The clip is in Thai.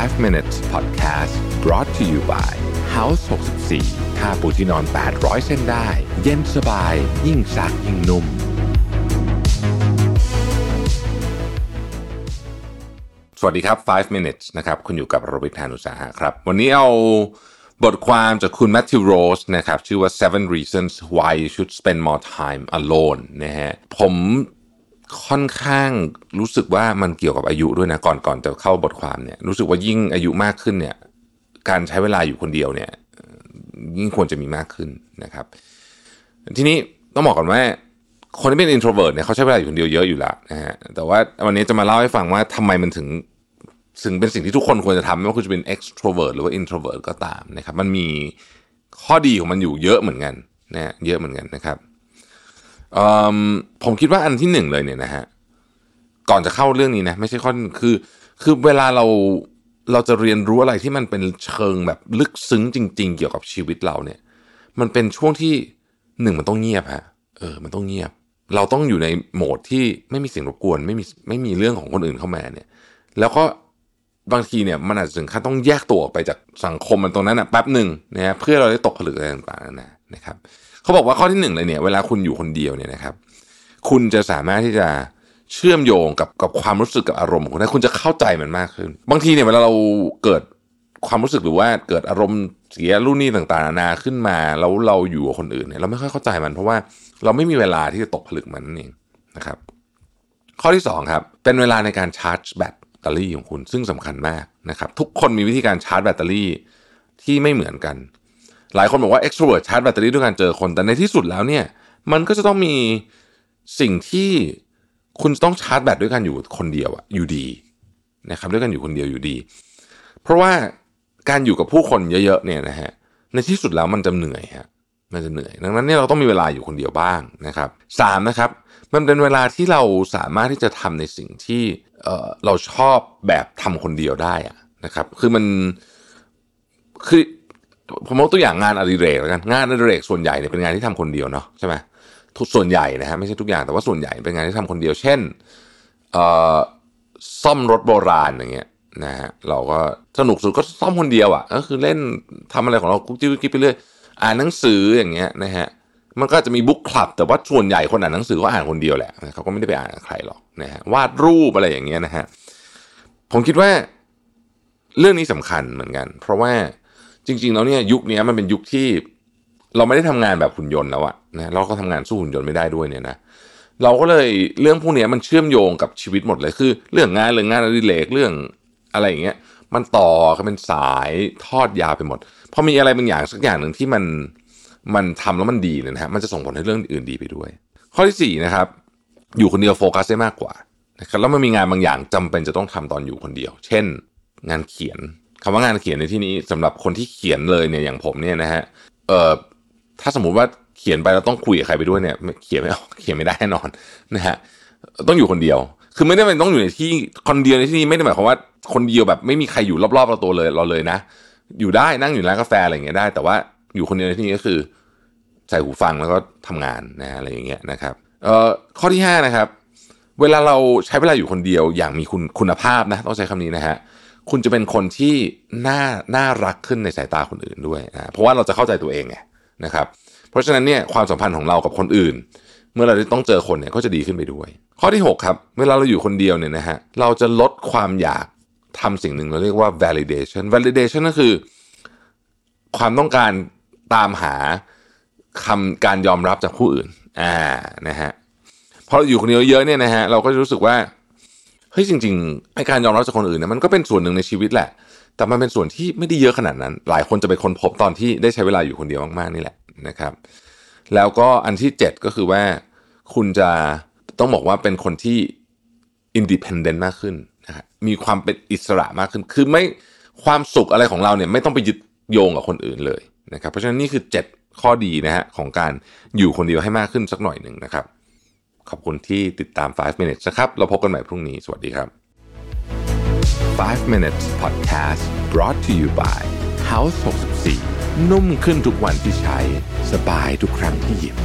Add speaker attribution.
Speaker 1: 5 minutes podcast brought to you by House 64ค่าปูที่นอน 800 เส้นได้ เย็นสบาย ยิ่งซักยิ่งนุ่ม สวัสดีครับ 5 minutes นะครับ คุณอยู่กับโรบิทานุสาหะครับ วันนี้เอาบทความจากคุณแมทธิวโรสนะครับ ชื่อว่า seven reasons why you should spend more time alone นะฮะผม ค่อนข้างรู้สึกว่ามันเกี่ยวกับอายุด้วยนะก่อนก่อนจะเข้าบทความเนี่ยรู้สึกว่ายิ่งอายุมากขึ้นเนี่ยการใช้เวลาอยู่คนเดียวเนี่ยยิ่งควรจะมีมากขึ้นนะครับ ทีนี้ต้องบอกก่อนว่าคนที่เป็น introvert เนี่ยเขาใช้เวลาอยู่คนเดียวเยอะอยู่แล้วนะฮะแต่ว่าวันนี้จะมาเล่าให้ฟังว่าทำไมมันถึงถึงเป็นสิ่งที่ทุกคนควรจะทำไม่ว่าคุณจะเป็น extrovert หรือว่า introvert ก็ตามนะครับ มันมีข้อดีของมันอยู่เยอะเหมือนกันนะฮะเยอะเหมือนกันนะครับ ผมคิดว่าอันที่หนึ่งเลยเนี่ยนะฮะก่อนจะเข้าเรื่องนี้นะไม่ใช่ข้อคือ คือเวลาเราเราจะเรียนรู้อะไรที่มันเป็นเชิงแบบลึกซึ้งจริง ๆ เกี่ยวกับชีวิตเราเนี่ย มันเป็นช่วงที่หนึ่งมันต้องเงียบฮะเออ มันต้องเงียบ เราต้องอยู่ในโหมดที่ไม่มีเสียงรบกวน ไม่มีไม่มีเรื่องของคนอื่นเข้ามาเนี่ย แล้วก็บางทีเนี่ยมันอาจจะถึงขั้นต้องแยกตัวออกไปจากสังคมมันตรงนั้นนะแป๊บหนึ่งนะฮะเพื่อเราได้ตกผลึกอะไรต่างๆนะนะครับ เขาบอกว่าข้อที่หนึ่งเลยเนี่ยเวลาคุณอยู่คนเดียวเนี่ยนะครับ คุณจะสามารถที่จะเชื่อมโยงกับกับความรู้สึกกับอารมณ์ของคุณได้คุณจะเข้าใจมันมากขึ้น บางทีเนี่ยเวลาเราเกิดความรู้สึกหรือว่าเกิดอารมณ์เสียรุ่นนี้ต่างๆนานาขึ้นมาแล้วเราอยู่กับคนอื่นเนี่ยเราไม่ค่อยเข้าใจมันเพราะว่าเราไม่มีเวลาที่จะตกผลึกมันนั่นเองนะครับ ข้อที่สองครับเป็นเวลาในการชาร์จแบตเตอรี่ของคุณซึ่งสำคัญมากนะครับ ทุกคนมีวิธีการชาร์จแบตเตอรี่ที่ไม่เหมือนกัน หลายคนบอกว่า extrovert ชาร์จแบตเตอรี่ด้วยการเจอคน แต่ในที่สุดแล้วเนี่ย มันก็จะต้องมีสิ่งที่คุณต้องชาร์จแบตด้วยกันอยู่คนเดียวอะอยู่ดีนะครับด้วยกันอยู่คนเดียวอยู่ดี เพราะว่าการอยู่กับผู้คนเยอะๆเนี่ยนะฮะในที่สุดแล้วมันจะเหนื่อยฮะมันจะเหนื่อย ดังนั้นเนี่ยเราต้องมีเวลาอยู่คนเดียวบ้างนะครับสามนะครับ มันเป็นเวลาที่เราสามารถที่จะทำในสิ่งที่เออเราชอบแบบทำคนเดียวได้อะนะครับ คือมันคือ ผมยกตัวอย่างงานอดิเรกแล้วกันงานอดิเรกส่วนใหญ่เนี่ยเป็นงานที่ทำคนเดียวเนาะใช่ไหมทุกส่วนใหญ่นะฮะไม่ใช่ทุกอย่างแต่ว่าส่วนใหญ่เป็นงานที่ทำคนเดียว เช่นเอ่อซ่อมรถโบราณอย่างเงี้ยนะฮะเราก็สนุกสุดก็ซ่อมคนเดียวอะ่ะก็คือเล่นทำอะไรของเรากุ๊กจิ๊กกิ๊บไปเรื่อยอ่านหนังสืออย่างเงี้ยนะฮะมันก็จะมีบุ๊กคลับ แต่ว่าส่วนใหญ่คนอ่านหนังสือก็อ่านคนเดียวแหละเขาก็ไม่ได้ไปอ่านใครหรอกนะฮะวาดรูปอะไรอย่างเงี้ยนะฮะผมคิดว่าเรื่องนี้สำคัญเหมือนกัน เพราะว่า จริง ๆ แล้วเนี่ยยุคนี้มันเป็นยุคที่เราไม่ได้ทำงานแบบหุ่นยนต์แล้วอะนะเราก็ทำงานสู้หุ่นยนต์ไม่ได้ด้วยเนี่ยนะเราก็เลยเรื่องพวกนี้มันเชื่อมโยงกับชีวิตหมดเลยคือ เรื่องงานเรื่องงานอดิเรกเรื่องอะไรอย่างเงี้ยมันต่อกันเป็นสายทอดยาวไปหมดพอมีอะไรบางอย่างสักอย่างหนึ่งที่มันมันทำแล้วมันดีเนี่ยนะฮะมันจะส่งผลให้เรื่องอื่นดีไปด้วย ข้อที่สี่นะครับ อยู่คนเดียวโฟกัสได้มากกว่านะครับแล้วมันมีงานบางอย่างจำเป็นจะต้องทำตอนอยู่คนเดียว เช่น งานเขียน คำว่างานเขียนในที่นี้สำหรับคนที่เขียนเลยเนี่ยอย่างผมเนี่ยนะฮะเอ่อถ้าสมมุติว่าเขียนไปแล้วต้องคุยกับใครไปด้วยเนี่ยเขียนไม่ออกเขียนไม่ได้แน่นอนนะฮะต้องอยู่คนเดียว คือไม่ได้เป็นต้องอยู่ในที่คนเดียวในที่นี้ไม่ได้หมายความว่าคนเดียวแบบไม่มีใครอยู่รอบๆเราตัวเลยเราเลยนะ อยู่ได้นั่งอยู่ร้านกาแฟอะไรอย่างเงี้ยได้ แต่ว่าอยู่คนเดียวในที่นี้ก็คือ ใส่หูฟังแล้วก็ทำงานนะอะไรอย่างเงี้ยนะครับเอ่อข้อที่ห้านะครับเวลาเราใช้เวลาอยู่คนเดียวอย่างมีคุณคุณภาพนะต้องใช้คำนี้นะฮะ คุณจะเป็นคนที่น่าน่ารักขึ้นในสายตาคนอื่นด้วยนะเพราะว่าเราจะเข้าใจตัวเองไงนะครับ เพราะฉะนั้นเนี่ยความสัมพันธ์ของเรากับคนอื่น เมื่อเราได้ต้องเจอคนเนี่ยก็จะดีขึ้นไปด้วย ข้อที่ 6 ครับ เวลาเราอยู่คนเดียวเนี่ยนะฮะเราจะลดความอยากทำสิ่งหนึ่งเราเรียกว่า validation validation ก็คือ ความต้องการตามหาคำการยอมรับจากผู้อื่นอ่านะฮะพอเราอยู่คนเดียวเยอะเนี่ยนะฮะเราก็จะรู้สึกว่า เฮ้ยจริงๆไอการยอมรับจากคนอื่นเนี่ยมันก็เป็นส่วนหนึ่งในชีวิตแหละ แต่มันเป็นส่วนที่ไม่ได้เยอะขนาดนั้น หลายคนจะไปค้นพบตอนที่ได้ใช้เวลาอยู่คนเดียวมากๆนี่แหละนะครับ แล้วก็อันที่ 7 ก็คือว่าคุณจะต้องบอกว่าเป็นคนที่ independent มากขึ้นนะฮะมีความเป็นอิสระมากขึ้น คือไม่ความสุขอะไรของเราเนี่ยไม่ต้องไปยึดโยงกับคนอื่นเลยนะครับ เพราะฉะนั้นนี่คือ 7 ข้อดีนะฮะของการอยู่คนเดียวให้มากขึ้นสักหน่อยหนึ่งนะครับ ขอบคุณที่ติดตาม 5 minutes นะครับ เราพบกันใหม่พรุ่งนี้ สวัสดีครับ
Speaker 2: 5 minutes podcast brought to you by House 64 นุ่มขึ้นทุกวันที่ใช้ สบายทุกครั้งที่หยิบ